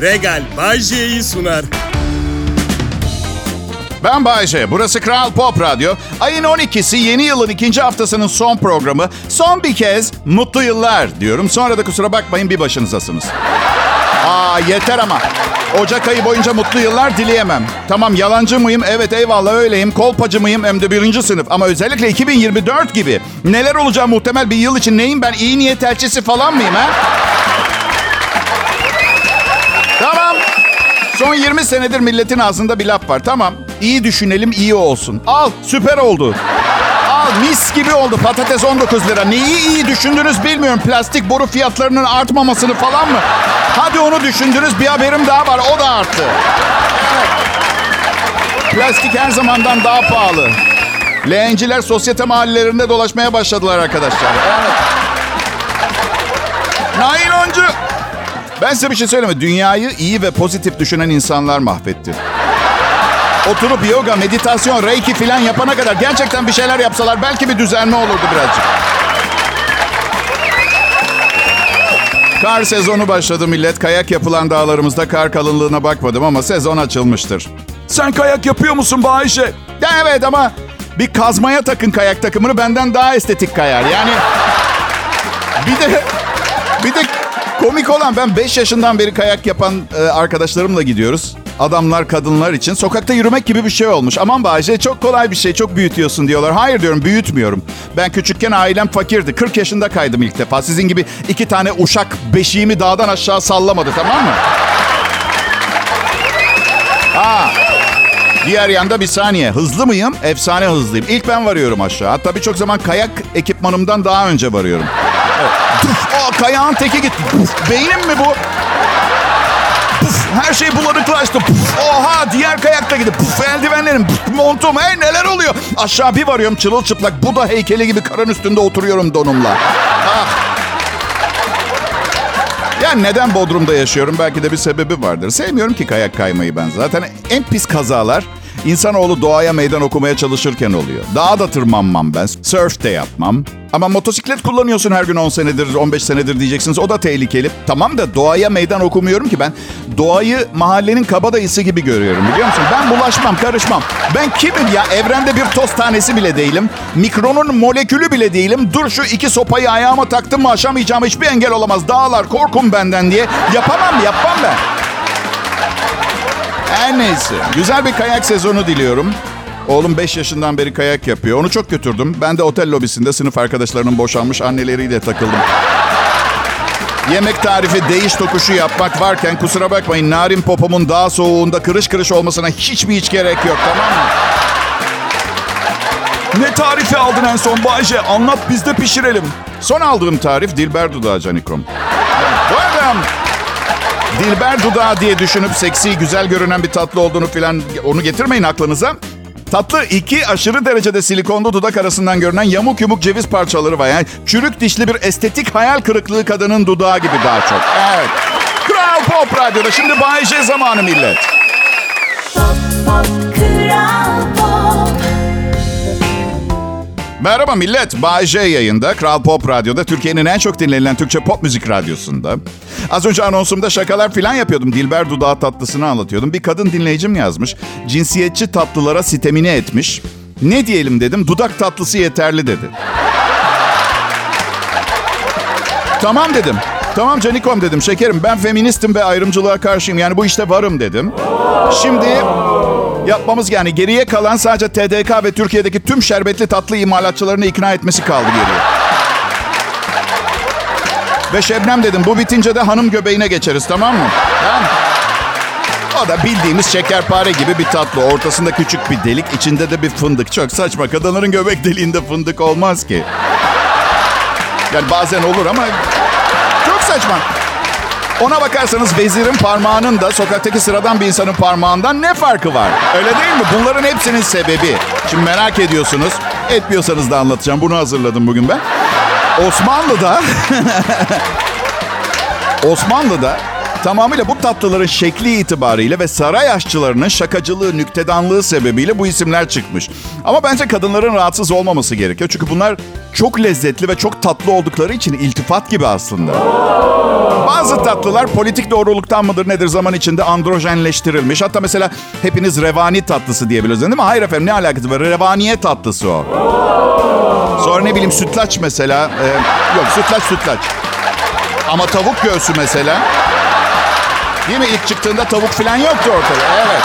Regal Bay J'yi sunar. Ben Bayce. Burası Kral Pop Radyo. Ayın 12'si yeni yılın ikinci haftasının son programı. Son bir kez mutlu yıllar diyorum. Sonra da kusura bakmayın bir başınızasınız. Aa yeter ama. Ocak ayı boyunca mutlu yıllar dileyemem. Tamam yalancı mıyım? Evet eyvallah öyleyim. Kolpacı mıyım? Hem de birinci sınıf. Ama özellikle 2024 gibi. Neler olacağı muhtemel bir yıl için neyim ben? İyi niyet elçisi falan mıyım ha? Son 20 senedir milletin ağzında bir laf var. Tamam. İyi düşünelim, iyi olsun. Al, süper oldu. Al, mis gibi oldu. Patates 19 lira. Neyi iyi düşündünüz bilmiyorum. Plastik boru fiyatlarının artmamasını falan mı? Hadi onu düşündünüz. Bir haberim daha var. O da arttı. Plastik her zamandan daha pahalı. Leğenciler sosyete mahallelerinde dolaşmaya başladılar arkadaşlar. Evet. Nailoncu. Ben size bir şey söyleyeyim mi? Dünyayı iyi ve pozitif düşünen insanlar mahvetti. Oturup yoga, meditasyon, reiki falan yapana kadar gerçekten bir şeyler yapsalar belki bir düzelme olurdu birazcık. Kar sezonu başladı millet. Kayak yapılan dağlarımızda kar kalınlığına bakmadım ama sezon açılmıştır. Sen kayak yapıyor musun Bayşe? Ya evet ama bir kazmaya takın kayak takımını benden daha estetik kayar. Yani bir de bir de komik olan ben 5 yaşından beri kayak yapan e, arkadaşlarımla gidiyoruz. Adamlar kadınlar için sokakta yürümek gibi bir şey olmuş. Aman Bahçe çok kolay bir şey çok büyütüyorsun diyorlar. Hayır diyorum büyütmüyorum. Ben küçükken ailem fakirdi. 40 yaşında kaydım ilk defa. Sizin gibi iki tane uşak beşiğimi dağdan aşağı sallamadı tamam mı? Ha. Diğer yanda bir saniye. Hızlı mıyım? Efsane hızlıyım. İlk ben varıyorum aşağı. Hatta birçok zaman kayak ekipmanımdan daha önce varıyorum. Evet. Aa, kayağın teki gitti. Puf, beynim mi bu? Puf, her şey bulanıklaştı. Puf, oha diğer kayak da gitti. Puf, eldivenlerim, puf, montum. Hey neler oluyor? Aşağı bir varıyorum çırılçıplak. Buda heykeli gibi karın üstünde oturuyorum donumla. Ah. Yani neden Bodrum'da yaşıyorum? Belki de bir sebebi vardır. Sevmiyorum ki kayak kaymayı ben. Zaten en pis kazalar insanoğlu doğaya meydan okumaya çalışırken oluyor. Dağa da tırmanmam ben. Surf de yapmam. Ama motosiklet kullanıyorsun her gün 10 senedir, 15 senedir diyeceksiniz. O da tehlikeli. Tamam da doğaya meydan okumuyorum ki ben. Doğayı mahallenin kabadayısı gibi görüyorum biliyor musun? Ben bulaşmam, karışmam. Ben kimim ya? Evrende bir toz tanesi bile değilim. Mikronun molekülü bile değilim. Dur şu iki sopayı ayağıma taktım mı aşamayacağım hiçbir engel olamaz. Dağlar korkun benden diye. Yapamam, yapmam ben. Her neyse. Güzel bir kayak sezonu diliyorum. Oğlum 5 yaşından beri kayak yapıyor. Onu çok götürdüm. Ben de otel lobisinde sınıf arkadaşlarının boşanmış anneleriyle takıldım. Yemek tarifi değiş tokuşu yapmak varken kusura bakmayın narin popomun daha soğuğunda kırış kırış olmasına hiç mi hiç gerek yok tamam mı? Ne tarifi aldın en son Bayce? Anlat biz de pişirelim. Son aldığım tarif Dilber Dudağı Canikom. Bu arada Dilber dudağı diye düşünüp seksi, güzel görünen bir tatlı olduğunu filan onu getirmeyin aklınıza. Tatlı iki aşırı derecede silikonlu dudak arasından görünen yamuk yumuk ceviz parçaları var. Yani çürük dişli bir estetik hayal kırıklığı kadının dudağı gibi daha çok. Evet. Kral Pop Radyo'da şimdi Bay J zamanı millet. Pop, pop, Kral Merhaba millet. Bay J yayında. Kral Pop Radyo'da. Türkiye'nin en çok dinlenilen Türkçe pop müzik radyosunda. Az önce anonsumda şakalar falan yapıyordum. Dilber dudağı tatlısını anlatıyordum. Bir kadın dinleyicim yazmış. Cinsiyetçi tatlılara sitemini etmiş. Ne diyelim dedim. Dudak tatlısı yeterli dedi. tamam dedim. Tamam Canikom dedim. Şekerim ben feministim ve ayrımcılığa karşıyım. Yani bu işte varım dedim. Şimdi yapmamız yani geriye kalan sadece TDK ve Türkiye'deki tüm şerbetli tatlı imalatçılarını ikna etmesi kaldı geriye. Ve Şebnem dedim bu bitince de hanım göbeğine geçeriz tamam mı? Tamam. O da bildiğimiz şekerpare gibi bir tatlı. Ortasında küçük bir delik, içinde de bir fındık. Çok saçma. Kadınların göbek deliğinde fındık olmaz ki. Yani bazen olur ama çok saçma. Ona bakarsanız vezirin parmağının da sokaktaki sıradan bir insanın parmağından ne farkı var? Öyle değil mi? Bunların hepsinin sebebi. Şimdi merak ediyorsunuz. Etmiyorsanız da anlatacağım. Bunu hazırladım bugün ben. Osmanlı'da Osmanlı'da Tamamıyla bu tatlıların şekli itibariyle ve saray aşçılarının şakacılığı, nüktedanlığı sebebiyle bu isimler çıkmış. Ama bence kadınların rahatsız olmaması gerekiyor. Çünkü bunlar çok lezzetli ve çok tatlı oldukları için iltifat gibi aslında. Bazı tatlılar politik doğruluktan mıdır nedir zaman içinde androjenleştirilmiş. Hatta mesela hepiniz revani tatlısı diyebilirsiniz değil mi? Hayır efendim ne alakası var? Revaniye tatlısı o. Sonra ne bileyim sütlaç mesela. Ee, yok sütlaç sütlaç. Ama tavuk göğsü mesela. Değil mi? İlk çıktığında tavuk falan yoktu ortada. Evet.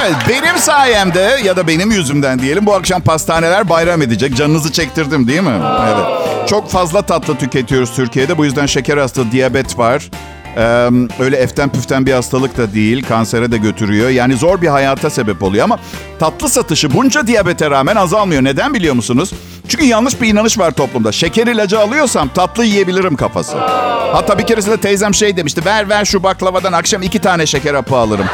Evet, benim sayemde ya da benim yüzümden diyelim bu akşam pastaneler bayram edecek. Canınızı çektirdim değil mi? Evet. Çok fazla tatlı tüketiyoruz Türkiye'de. Bu yüzden şeker hastası, diyabet var. Ee, öyle eften püften bir hastalık da değil. Kansere de götürüyor. Yani zor bir hayata sebep oluyor ama tatlı satışı bunca diyabete rağmen azalmıyor. Neden biliyor musunuz? Çünkü yanlış bir inanış var toplumda. Şeker ilacı alıyorsam tatlı yiyebilirim kafası. Hatta bir keresinde teyzem şey demişti. Ver ver şu baklavadan akşam iki tane şeker hapı alırım.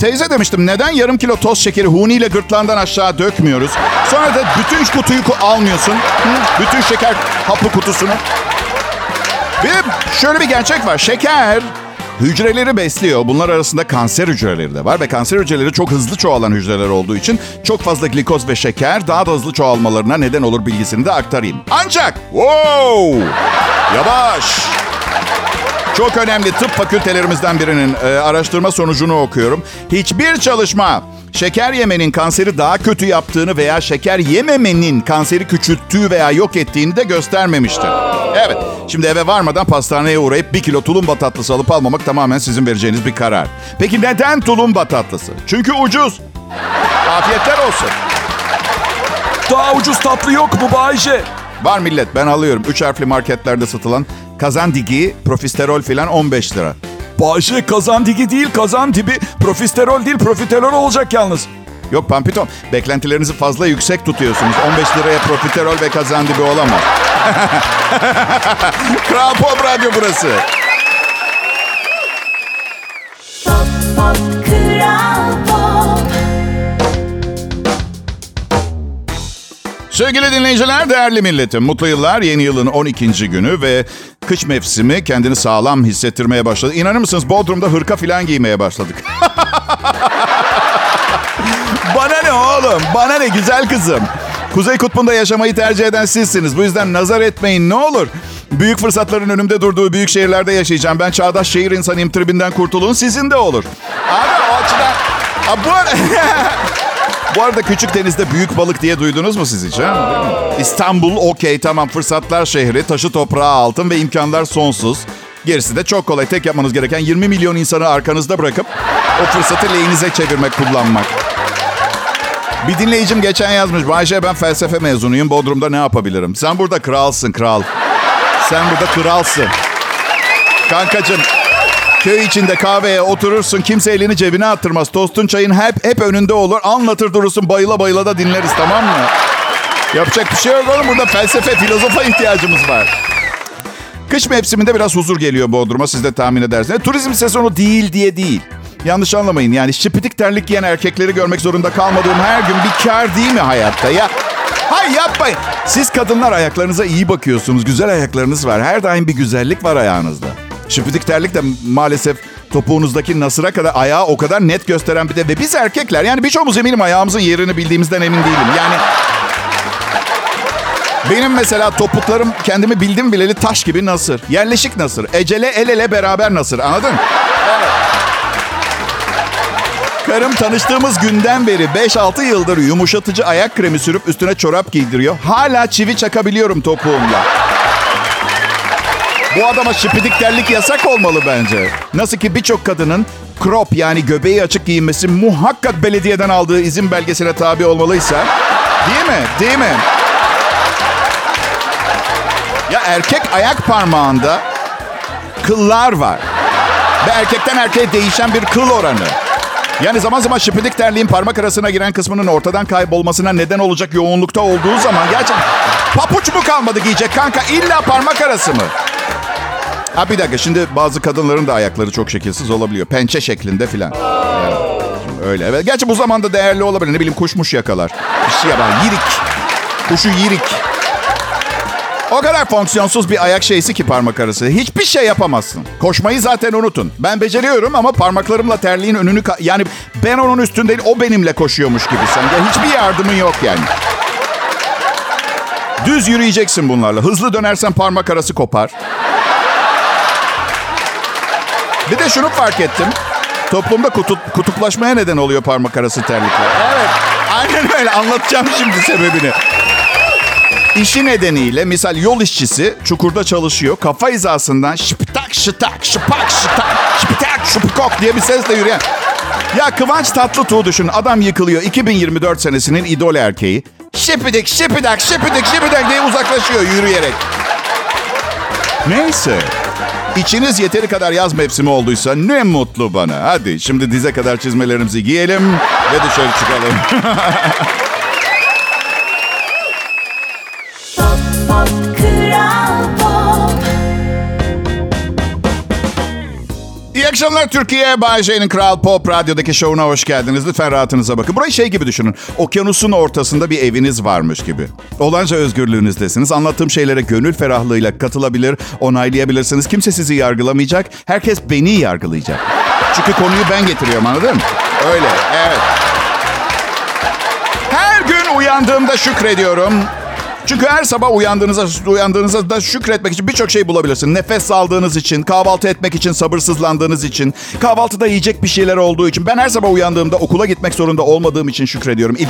Teyze demiştim neden yarım kilo toz şekeri huniyle gırtlağından aşağı dökmüyoruz? Sonra da bütün kutuyu ku- almıyorsun. Bütün şeker hapı kutusunu. De şöyle bir gerçek var. Şeker hücreleri besliyor. Bunlar arasında kanser hücreleri de var. Ve kanser hücreleri çok hızlı çoğalan hücreler olduğu için çok fazla glikoz ve şeker daha da hızlı çoğalmalarına neden olur bilgisini de aktarayım. Ancak, wow, yavaş. Çok önemli tıp fakültelerimizden birinin e, araştırma sonucunu okuyorum. Hiçbir çalışma şeker yemenin kanseri daha kötü yaptığını veya şeker yememenin kanseri küçülttüğü veya yok ettiğini de göstermemiştir. Evet, şimdi eve varmadan pastaneye uğrayıp bir kilo tulumba tatlısı alıp almamak tamamen sizin vereceğiniz bir karar. Peki neden tulumba tatlısı? Çünkü ucuz. Afiyetler olsun. Daha ucuz tatlı yok mu Bayce? Var millet ben alıyorum. Üç harfli marketlerde satılan kazandigi, profiterol filan 15 lira. Bayce kazan digi değil kazan dibi. Profiterol değil profiterol olacak yalnız. Yok Pampiton, beklentilerinizi fazla yüksek tutuyorsunuz. 15 liraya profiterol ve kazandibi olamaz. Kral Pop Radyo burası. Sevgili dinleyiciler, değerli milletim. Mutlu yıllar, yeni yılın 12. günü ve kış mevsimi kendini sağlam hissettirmeye başladı. İnanır mısınız Bodrum'da hırka filan giymeye başladık. Bana ne oğlum? Bana ne güzel kızım. Kuzey Kutbu'nda yaşamayı tercih eden sizsiniz. Bu yüzden nazar etmeyin ne olur. Büyük fırsatların önümde durduğu büyük şehirlerde yaşayacağım. Ben çağdaş şehir insanıyım tribinden kurtulun. Sizin de olur. Abi o açıdan... Bu. Bu arada küçük denizde büyük balık diye duydunuz mu siz hiç? Ha? İstanbul okey tamam fırsatlar şehri, taşı toprağı altın ve imkanlar sonsuz. Gerisi de çok kolay. Tek yapmanız gereken 20 milyon insanı arkanızda bırakıp o fırsatı lehinize çevirmek, kullanmak. Bir dinleyicim geçen yazmış. Bayşe ben felsefe mezunuyum. Bodrum'da ne yapabilirim? Sen burada kralsın kral. Sen burada kralsın. Kankacığım köy içinde kahveye oturursun. Kimse elini cebine attırmaz. Tostun çayın hep hep önünde olur. Anlatır durursun bayıla bayıla da dinleriz tamam mı? Yapacak bir şey yok oğlum. Burada felsefe, filozofa ihtiyacımız var. Kış mevsiminde biraz huzur geliyor Bodrum'a siz de tahmin edersiniz. E, Turizm sezonu değil diye değil. Yanlış anlamayın yani şipitik terlik giyen erkekleri görmek zorunda kalmadığım her gün bir kar değil mi hayatta ya? Hayır yapmayın. Siz kadınlar ayaklarınıza iyi bakıyorsunuz. Güzel ayaklarınız var. Her daim bir güzellik var ayağınızda. Şipitik terlik de maalesef topuğunuzdaki nasıra kadar ayağı o kadar net gösteren bir de. Ve biz erkekler yani birçoğumuz eminim ayağımızın yerini bildiğimizden emin değilim. Yani benim mesela topuklarım kendimi bildim bileli taş gibi nasır. Yerleşik nasır. Ecele el ele beraber nasır. Anladın? Karım tanıştığımız günden beri 5-6 yıldır yumuşatıcı ayak kremi sürüp üstüne çorap giydiriyor. Hala çivi çakabiliyorum topuğumla. Bu adama şipidik terlik yasak olmalı bence. Nasıl ki birçok kadının crop yani göbeği açık giyinmesi muhakkak belediyeden aldığı izin belgesine tabi olmalıysa. Değil mi? Değil mi? Ya erkek ayak parmağında kıllar var. Ve erkekten erkeğe değişen bir kıl oranı. Yani zaman zaman şipidik terliğin parmak arasına giren kısmının ortadan kaybolmasına neden olacak yoğunlukta olduğu zaman gerçekten papuç mu kalmadı giyecek kanka illa parmak arası mı? Ha bir dakika şimdi bazı kadınların da ayakları çok şekilsiz olabiliyor. Pençe şeklinde filan. Yani öyle evet. Gerçi bu zamanda değerli olabilir. Ne bileyim kuşmuş yakalar. Bir şey yapar. Yirik. Kuşu yirik. O kadar fonksiyonsuz bir ayak şeysi ki parmak arası. Hiçbir şey yapamazsın. Koşmayı zaten unutun. Ben beceriyorum ama parmaklarımla terliğin önünü... yani ben onun üstünde değil, o benimle koşuyormuş gibi sanki. Hiçbir yardımın yok yani. Düz yürüyeceksin bunlarla. Hızlı dönersen parmak arası kopar. Bir de şunu fark ettim. Toplumda kutup, kutuplaşmaya neden oluyor parmak arası terlikler. Evet. Aynen öyle. Anlatacağım şimdi sebebini. İşi nedeniyle misal yol işçisi çukurda çalışıyor. Kafa hizasından şıptak şıtak şıpak şıtak şıptak şıpkok diye bir sesle yürüyen. Ya Kıvanç Tatlıtuğ düşün. Adam yıkılıyor. 2024 senesinin idol erkeği. Şipidik şipidak şipidik şipidak diye uzaklaşıyor yürüyerek. Neyse. İçiniz yeteri kadar yaz mevsimi olduysa ne mutlu bana. Hadi şimdi dize kadar çizmelerimizi giyelim ve dışarı çıkalım. akşamlar Türkiye. Bay J'nin Kral Pop Radyo'daki şovuna hoş geldiniz. Lütfen rahatınıza bakın. Burayı şey gibi düşünün. Okyanusun ortasında bir eviniz varmış gibi. Olanca özgürlüğünüzdesiniz. Anlattığım şeylere gönül ferahlığıyla katılabilir, onaylayabilirsiniz. Kimse sizi yargılamayacak. Herkes beni yargılayacak. Çünkü konuyu ben getiriyorum anladın mı? Öyle, evet. Her gün uyandığımda şükrediyorum. Çünkü her sabah uyandığınızda, uyandığınızda da şükretmek için birçok şey bulabilirsin. Nefes aldığınız için, kahvaltı etmek için, sabırsızlandığınız için, kahvaltıda yiyecek bir şeyler olduğu için. Ben her sabah uyandığımda okula gitmek zorunda olmadığım için şükrediyorum. İlk.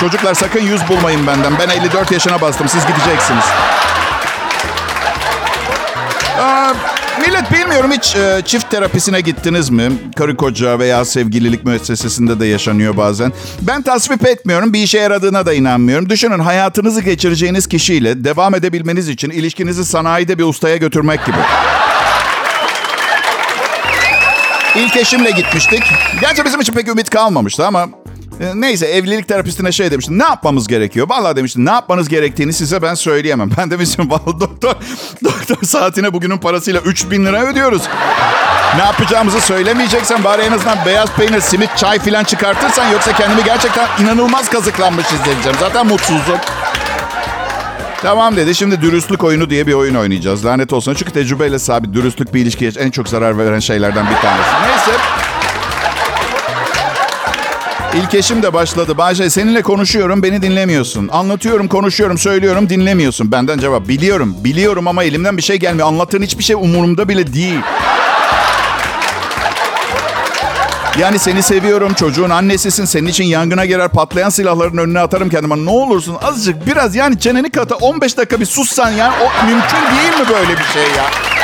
Çocuklar sakın yüz bulmayın benden. Ben 54 yaşına bastım. Siz gideceksiniz. Aa, millet bilmiyorum hiç e, çift terapisine gittiniz mi? Karı koca veya sevgililik müessesesinde de yaşanıyor bazen. Ben tasvip etmiyorum. Bir işe yaradığına da inanmıyorum. Düşünün hayatınızı geçireceğiniz kişiyle devam edebilmeniz için ilişkinizi sanayide bir ustaya götürmek gibi. İlk eşimle gitmiştik. Gerçi bizim için pek ümit kalmamıştı ama neyse evlilik terapistine şey demiştim. Ne yapmamız gerekiyor? Vallahi demiştim ne yapmanız gerektiğini size ben söyleyemem. Ben demiştim vallahi doktor, doktor saatine bugünün parasıyla 3000 lira ödüyoruz. Ne yapacağımızı söylemeyeceksen bari en azından beyaz peynir, simit, çay filan çıkartırsan yoksa kendimi gerçekten inanılmaz kazıklanmış hissedeceğim. Zaten mutsuzum. Tamam dedi. Şimdi dürüstlük oyunu diye bir oyun oynayacağız. Lanet olsun. Çünkü tecrübeyle sabit dürüstlük bir ilişkiye en çok zarar veren şeylerden bir tanesi. Neyse. İlk eşim de başladı. Bahçe seninle konuşuyorum beni dinlemiyorsun. Anlatıyorum konuşuyorum söylüyorum dinlemiyorsun. Benden cevap biliyorum biliyorum ama elimden bir şey gelmiyor. Anlattığın hiçbir şey umurumda bile değil. Yani seni seviyorum, çocuğun annesisin, senin için yangına girer, patlayan silahların önüne atarım kendime. Ne olursun azıcık biraz yani çeneni kata 15 dakika bir sussan yani o mümkün değil mi böyle bir şey ya?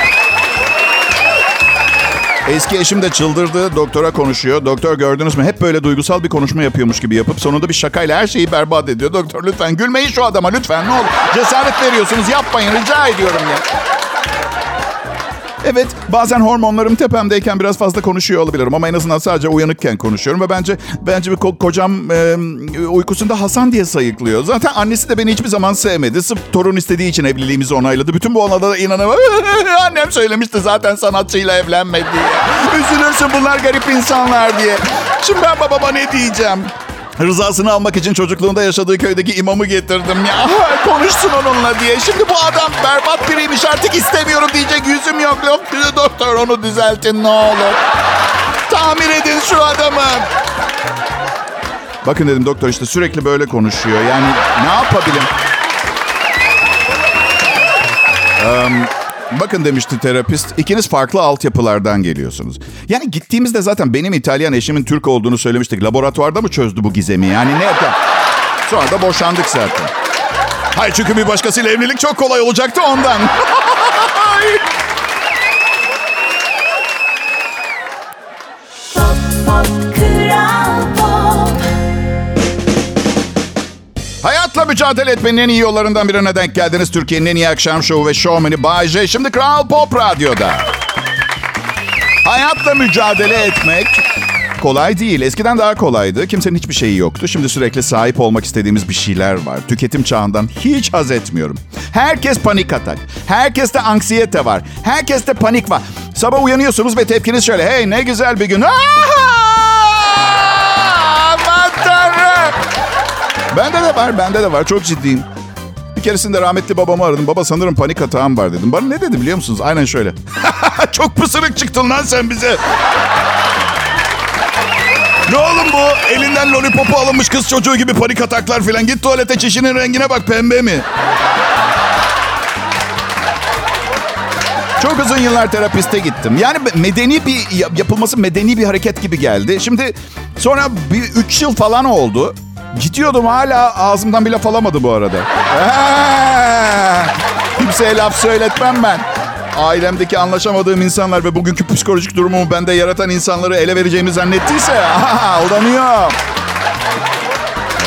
Eski eşim de çıldırdı. Doktora konuşuyor. Doktor gördünüz mü? Hep böyle duygusal bir konuşma yapıyormuş gibi yapıp sonunda bir şakayla her şeyi berbat ediyor. Doktor lütfen gülmeyin şu adama lütfen ne olur. Cesaret veriyorsunuz yapmayın rica ediyorum ya. Evet bazen hormonlarım tepemdeyken biraz fazla konuşuyor olabilirim ama en azından sadece uyanıkken konuşuyorum ve bence bence bir ko- kocam e, uykusunda Hasan diye sayıklıyor. Zaten annesi de beni hiçbir zaman sevmedi. Sırf torun istediği için evliliğimizi onayladı. Bütün bu olaylara inanamam. Annem söylemişti zaten sanatçıyla evlenme diye. Üzülürsün bunlar garip insanlar diye. Şimdi ben babama ne diyeceğim? Rızasını almak için çocukluğunda yaşadığı köydeki imamı getirdim ya. Konuşsun onunla diye. Şimdi bu adam berbat biriymiş artık istemiyorum diyecek yüzüm yok. Yok doktor onu düzeltin ne olur. Tamir edin şu adamı. Bakın dedim doktor işte sürekli böyle konuşuyor. Yani ne yapabilirim? Eee, Bakın demişti terapist. ikiniz farklı altyapılardan geliyorsunuz. Yani gittiğimizde zaten benim İtalyan eşimin Türk olduğunu söylemiştik. Laboratuvarda mı çözdü bu gizemi? Yani ne yapalım? Sonra da boşandık zaten. Hayır çünkü bir başkasıyla evlilik çok kolay olacaktı ondan. mücadele etmenin en iyi yollarından birine denk geldiniz. Türkiye'nin en iyi akşam şovu ve şovmeni Bay J. Şimdi Kral Pop Radyo'da. Hayatla mücadele etmek kolay değil. Eskiden daha kolaydı. Kimsenin hiçbir şeyi yoktu. Şimdi sürekli sahip olmak istediğimiz bir şeyler var. Tüketim çağından hiç haz etmiyorum. Herkes panik atak. Herkeste anksiyete var. Herkeste panik var. Sabah uyanıyorsunuz ve tepkiniz şöyle. Hey ne güzel bir gün. Aa! Bende de var, bende de var. Çok ciddiyim. Bir keresinde rahmetli babamı aradım. Baba sanırım panik atağım var dedim. Bana ne dedi biliyor musunuz? Aynen şöyle. Çok pısırık çıktın lan sen bize. ne oğlum bu? Elinden lollipopu alınmış kız çocuğu gibi panik ataklar falan. Git tuvalete çişinin rengine bak pembe mi? Çok uzun yıllar terapiste gittim. Yani medeni bir yapılması medeni bir hareket gibi geldi. Şimdi sonra bir üç yıl falan oldu. Gidiyordum hala ağzımdan bir laf alamadı bu arada. Ee, kimseye laf söyletmem ben. Ailemdeki anlaşamadığım insanlar ve bugünkü psikolojik durumumu bende yaratan insanları ele vereceğimi zannettiyse aldanıyor.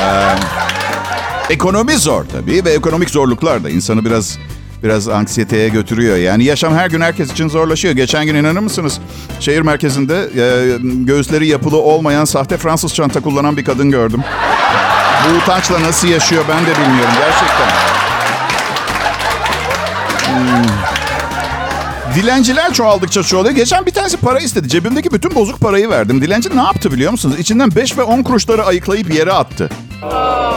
Ee, ekonomi zor tabii ve ekonomik zorluklar da insanı biraz biraz anksiyeteye götürüyor. Yani yaşam her gün herkes için zorlaşıyor. Geçen gün inanır mısınız? Şehir merkezinde e, göğüsleri yapılı olmayan sahte Fransız çanta kullanan bir kadın gördüm. Bu utançla nasıl yaşıyor ben de bilmiyorum gerçekten. Hmm. Dilenciler çoğaldıkça çoğalıyor. Geçen bir tanesi para istedi. Cebimdeki bütün bozuk parayı verdim. Dilenci ne yaptı biliyor musunuz? İçinden 5 ve 10 kuruşları ayıklayıp yere attı.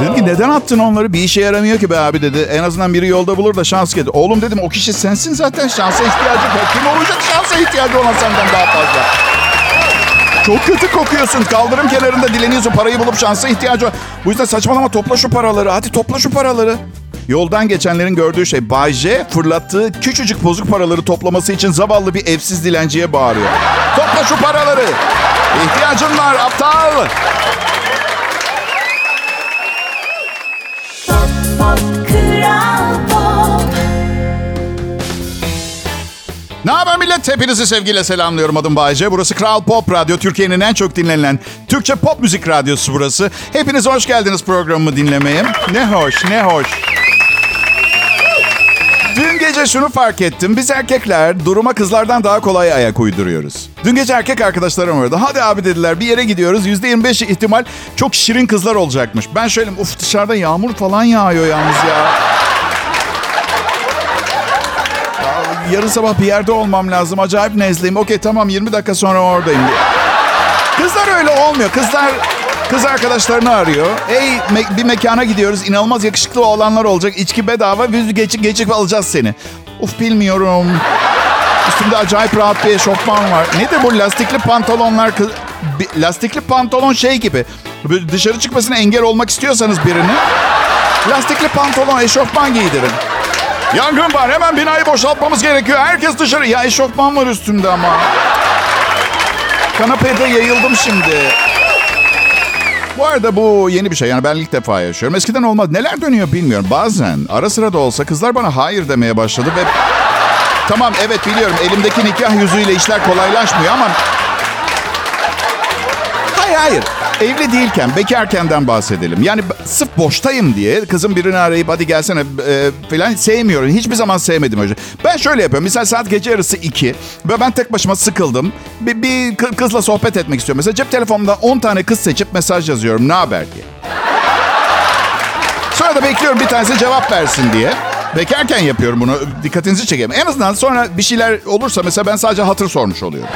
Dedim ki neden attın onları? Bir işe yaramıyor ki be abi dedi. En azından biri yolda bulur da şans gelir. Oğlum dedim o kişi sensin zaten şansa ihtiyacı var. Kim olacak şansa ihtiyacı olan senden daha fazla? Çok kötü kokuyorsun. Kaldırım kenarında dileniyorsun. Parayı bulup şansa ihtiyacı var. Bu yüzden saçmalama topla şu paraları. Hadi topla şu paraları. Yoldan geçenlerin gördüğü şey Bay J fırlattığı küçücük bozuk paraları toplaması için zavallı bir evsiz dilenciye bağırıyor. Topla şu paraları. İhtiyacın var aptal. Ne haber millet? Hepinizi sevgiyle selamlıyorum. Adım Bayece. Burası Kral Pop Radyo. Türkiye'nin en çok dinlenilen Türkçe pop müzik radyosu burası. Hepiniz hoş geldiniz programımı dinlemeye. Ne hoş, ne hoş. Dün gece şunu fark ettim. Biz erkekler duruma kızlardan daha kolay ayak uyduruyoruz. Dün gece erkek arkadaşlarım vardı. Hadi abi dediler bir yere gidiyoruz. %25 ihtimal çok şirin kızlar olacakmış. Ben şöyle uf dışarıda yağmur falan yağıyor yalnız ya. Yarın sabah bir yerde olmam lazım. Acayip nezleyim. Okey tamam 20 dakika sonra oradayım. Kızlar öyle olmuyor. Kızlar kız arkadaşlarını arıyor. Ey me- bir mekana gidiyoruz. İnanılmaz yakışıklı oğlanlar olacak. İçki bedava. Biz geçik geçik alacağız seni. Uf bilmiyorum. Üstümde acayip rahat bir eşofman var. Nedir bu lastikli pantolonlar? Kız- lastikli pantolon şey gibi. Dışarı çıkmasına engel olmak istiyorsanız birini. Lastikli pantolon, eşofman giydirin. Yangın var. Hemen binayı boşaltmamız gerekiyor. Herkes dışarı. Ya eşofman var üstümde ama. Kanapede yayıldım şimdi. Bu arada bu yeni bir şey. Yani ben ilk defa yaşıyorum. Eskiden olmaz. Neler dönüyor bilmiyorum. Bazen ara sıra da olsa kızlar bana hayır demeye başladı ve... Tamam evet biliyorum elimdeki nikah yüzüğüyle işler kolaylaşmıyor ama... Hayır hayır. Evli değilken, bekarkenden bahsedelim. Yani sırf boştayım diye kızım birini arayıp hadi gelsene e, falan sevmiyorum. Hiçbir zaman sevmedim öyle. Ben şöyle yapıyorum. Mesela saat gece yarısı 2 ve ben tek başıma sıkıldım. Bir, bir kı- kızla sohbet etmek istiyorum. Mesela cep telefonumdan 10 tane kız seçip mesaj yazıyorum. Ne haber diye. Sonra da bekliyorum bir tanesi cevap versin diye. Bekarken yapıyorum bunu. Dikkatinizi çekeyim. En azından sonra bir şeyler olursa mesela ben sadece hatır sormuş oluyorum.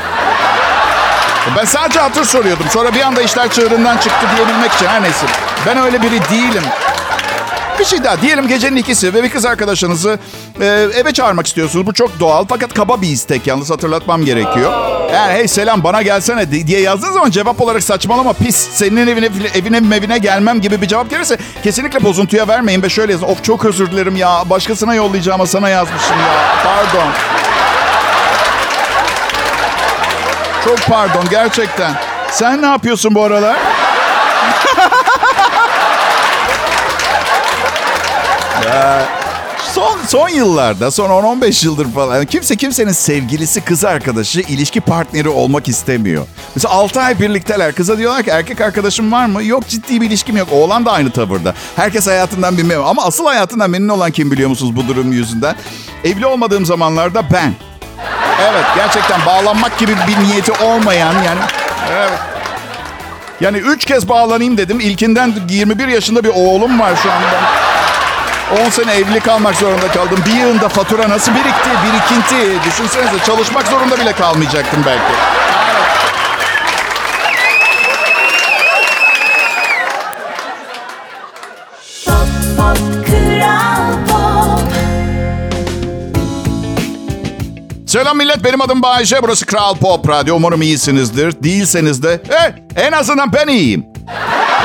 Ben sadece hatır soruyordum. Sonra bir anda işler çığırından çıktı diyebilmek için. Her neyse. Ben öyle biri değilim. Bir şey daha. Diyelim gecenin ikisi ve bir kız arkadaşınızı e, eve çağırmak istiyorsunuz. Bu çok doğal fakat kaba bir istek. Yalnız hatırlatmam gerekiyor. Eğer hey selam bana gelsene di- diye yazdığınız zaman cevap olarak saçmalama pis senin evine evine evine gelmem gibi bir cevap gelirse kesinlikle bozuntuya vermeyin ve şöyle yazın. Of çok özür dilerim ya başkasına yollayacağıma sana yazmışım ya. Pardon. Çok pardon gerçekten. Sen ne yapıyorsun bu aralar? Ya, son son yıllarda, son 10-15 yıldır falan kimse kimsenin sevgilisi, kız arkadaşı, ilişki partneri olmak istemiyor. Mesela 6 ay birlikteler. Kıza diyorlar ki erkek arkadaşım var mı? Yok ciddi bir ilişkim yok. Oğlan da aynı tavırda. Herkes hayatından bir memnun. Ama asıl hayatından memnun olan kim biliyor musunuz bu durum yüzünden? Evli olmadığım zamanlarda ben. Evet gerçekten bağlanmak gibi bir niyeti olmayan yani. Evet. Yani üç kez bağlanayım dedim. İlkinden 21 yaşında bir oğlum var şu anda. 10 sene evli kalmak zorunda kaldım. Bir yığında fatura nasıl birikti? Birikinti. Düşünsenize çalışmak zorunda bile kalmayacaktım belki. Selam millet benim adım Bayece. Burası Kral Pop Radyo. Umarım iyisinizdir. Değilseniz de eh, en azından ben iyiyim.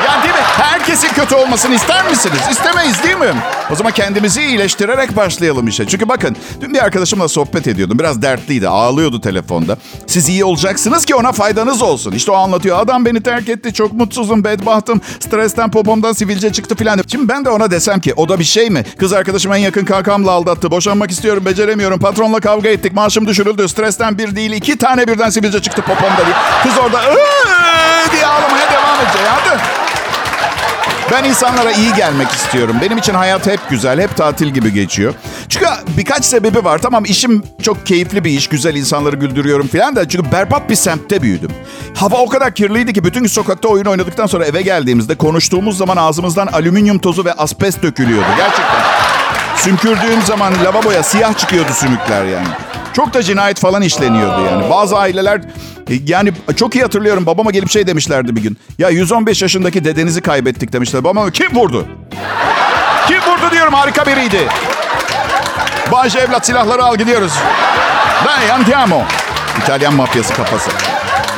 Ya değil mi? Herkesin kötü olmasını ister misiniz? İstemeyiz değil mi? O zaman kendimizi iyileştirerek başlayalım işe. Çünkü bakın dün bir arkadaşımla sohbet ediyordum. Biraz dertliydi. Ağlıyordu telefonda. Siz iyi olacaksınız ki ona faydanız olsun. İşte o anlatıyor. Adam beni terk etti. Çok mutsuzum, bedbahtım. Stresten popomdan sivilce çıktı filan. Şimdi ben de ona desem ki o da bir şey mi? Kız arkadaşım en yakın kankamla aldattı. Boşanmak istiyorum, beceremiyorum. Patronla kavga ettik. Maaşım düşürüldü. Stresten bir değil iki tane birden sivilce çıktı popomda diye. Kız orada diye ağlamaya devam edecek. Hadi. Ben insanlara iyi gelmek istiyorum. Benim için hayat hep güzel, hep tatil gibi geçiyor. Çünkü birkaç sebebi var. Tamam işim çok keyifli bir iş, güzel insanları güldürüyorum falan da. Çünkü berbat bir semtte büyüdüm. Hava o kadar kirliydi ki bütün sokakta oyun oynadıktan sonra eve geldiğimizde konuştuğumuz zaman ağzımızdan alüminyum tozu ve asbest dökülüyordu. Gerçekten. Sümkürdüğüm zaman lavaboya siyah çıkıyordu sümükler yani. Çok da cinayet falan işleniyordu yani. Bazı aileler e, yani çok iyi hatırlıyorum babama gelip şey demişlerdi bir gün. Ya 115 yaşındaki dedenizi kaybettik demişler. Babama kim vurdu? Kim vurdu diyorum harika biriydi. Bağış evlat silahları al gidiyoruz. Dai andiamo. İtalyan mafyası kafası.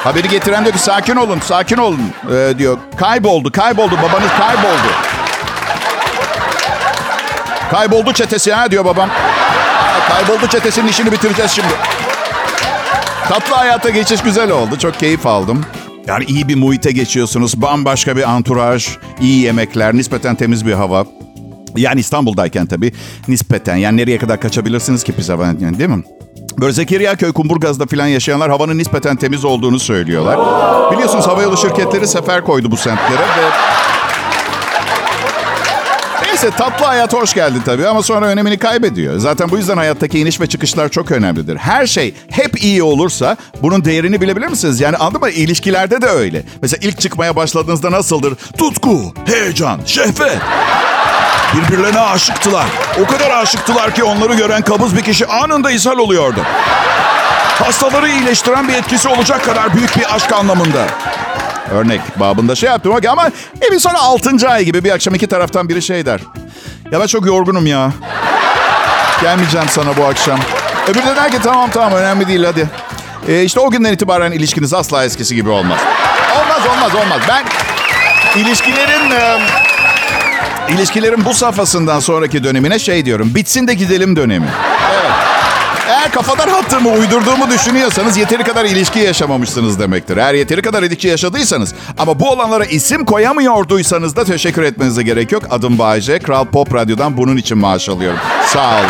Haberi getiren diyor ki sakin olun, sakin olun ee, diyor. Kayboldu, kayboldu, babanız kayboldu. Kayboldu çetesi ha diyor babam. Kayboldu çetesinin işini bitireceğiz şimdi. Tatlı hayata geçiş güzel oldu. Çok keyif aldım. Yani iyi bir muhite geçiyorsunuz. Bambaşka bir anturaj, iyi yemekler, nispeten temiz bir hava. Yani İstanbul'dayken tabii nispeten. Yani nereye kadar kaçabilirsiniz ki pizza yani değil mi? Böyle Zekeriya Köy, Kumburgaz'da falan yaşayanlar havanın nispeten temiz olduğunu söylüyorlar. Biliyorsunuz havayolu şirketleri sefer koydu bu semtlere ve Neyse tatlı hayat hoş geldin tabii ama sonra önemini kaybediyor. Zaten bu yüzden hayattaki iniş ve çıkışlar çok önemlidir. Her şey hep iyi olursa bunun değerini bilebilir misiniz? Yani anladın mı? İlişkilerde de öyle. Mesela ilk çıkmaya başladığınızda nasıldır? Tutku, heyecan, şehvet. Birbirlerine aşıktılar. O kadar aşıktılar ki onları gören kabız bir kişi anında ishal oluyordu. Hastaları iyileştiren bir etkisi olacak kadar büyük bir aşk anlamında. Örnek babında şey yaptım ama evin sonra 6. ay gibi bir akşam iki taraftan biri şey der. Ya ben çok yorgunum ya. Gelmeyeceğim sana bu akşam. Öbürü de der ki tamam tamam önemli değil hadi. Ee, işte o günden itibaren ilişkiniz asla eskisi gibi olmaz. Olmaz olmaz olmaz. Ben ilişkilerin... E, ilişkilerin bu safhasından sonraki dönemine şey diyorum. Bitsin de gidelim dönemi. Eğer kafadan attığımı, uydurduğumu düşünüyorsanız yeteri kadar ilişki yaşamamışsınız demektir. Eğer yeteri kadar ilişki yaşadıysanız ama bu olanlara isim koyamıyorduysanız da teşekkür etmenize gerek yok. Adım Bayece, Kral Pop Radyo'dan bunun için maaş alıyorum. Sağ olun.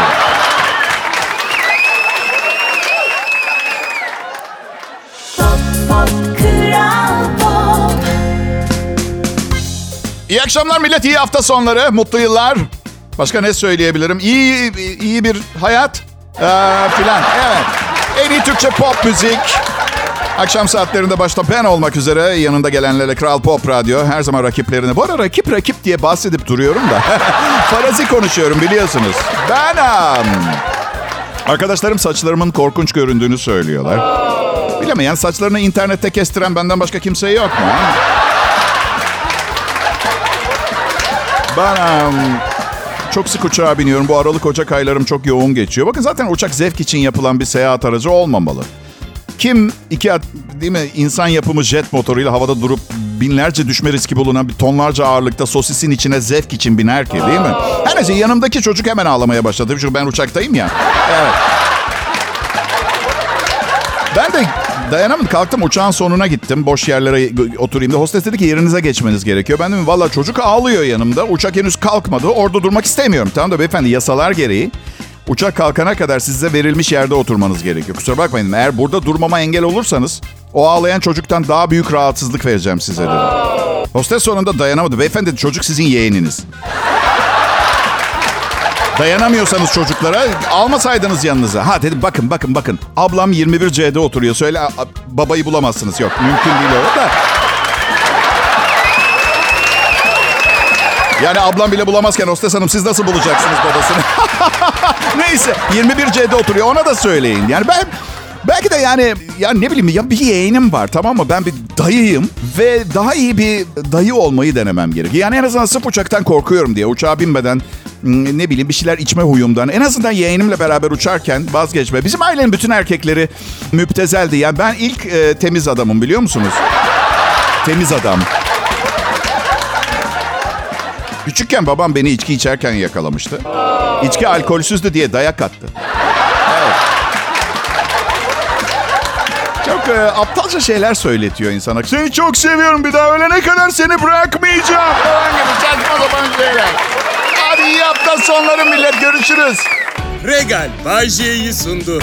İyi akşamlar millet, iyi hafta sonları, mutlu yıllar. Başka ne söyleyebilirim? İyi, iyi bir hayat ee, filan. Evet. En iyi Türkçe pop müzik. Akşam saatlerinde başta ben olmak üzere yanında gelenlerle Kral Pop Radyo. Her zaman rakiplerine. Bu ara rakip rakip diye bahsedip duruyorum da. Farazi konuşuyorum biliyorsunuz. Benim. Arkadaşlarım saçlarımın korkunç göründüğünü söylüyorlar. Bilemeyen saçlarını internette kestiren benden başka kimse yok mu? ha? Çok sık uçağa biniyorum. Bu Aralık Ocak aylarım çok yoğun geçiyor. Bakın zaten uçak zevk için yapılan bir seyahat aracı olmamalı. Kim iki değil mi insan yapımı jet motoruyla havada durup binlerce düşme riski bulunan bir tonlarca ağırlıkta sosisin içine zevk için biner ki değil mi? Her neyse yanımdaki çocuk hemen ağlamaya başladı. Çünkü ben uçaktayım ya. Evet. Ben de dayanamadım. Kalktım uçağın sonuna gittim. Boş yerlere oturayım da. Hostes dedi ki yerinize geçmeniz gerekiyor. Ben dedim valla çocuk ağlıyor yanımda. Uçak henüz kalkmadı. Orada durmak istemiyorum. Tamam da beyefendi yasalar gereği uçak kalkana kadar size verilmiş yerde oturmanız gerekiyor. Kusura bakmayın. Eğer burada durmama engel olursanız o ağlayan çocuktan daha büyük rahatsızlık vereceğim size dedi. Hostes sonunda dayanamadı. Beyefendi çocuk sizin yeğeniniz. Dayanamıyorsanız çocuklara almasaydınız yanınıza. Ha dedim bakın bakın bakın. Ablam 21C'de oturuyor. Söyle babayı bulamazsınız. Yok mümkün değil o da. Yani ablam bile bulamazken hostes hanım siz nasıl bulacaksınız babasını? Neyse 21C'de oturuyor ona da söyleyin. Yani ben belki de yani ya ne bileyim ya bir yeğenim var tamam mı? Ben bir dayıyım ve daha iyi bir dayı olmayı denemem gerekiyor. Yani en azından sırf uçaktan korkuyorum diye uçağa binmeden ne bileyim bir şeyler içme huyumdan. En azından yeğenimle beraber uçarken vazgeçme. Bizim ailenin bütün erkekleri müptezeldi. Yani ben ilk e, temiz adamım biliyor musunuz? temiz adam. Küçükken babam beni içki içerken yakalamıştı. İçki alkolsüzdü diye dayak attı. Çok e, aptalca şeyler söyletiyor insana. Seni çok seviyorum bir daha ölene kadar seni bırakmayacağım. Falan gibi saçma sapan şeyler. İyi hafta sonları millet görüşürüz. Regal Bay J'yi sundu.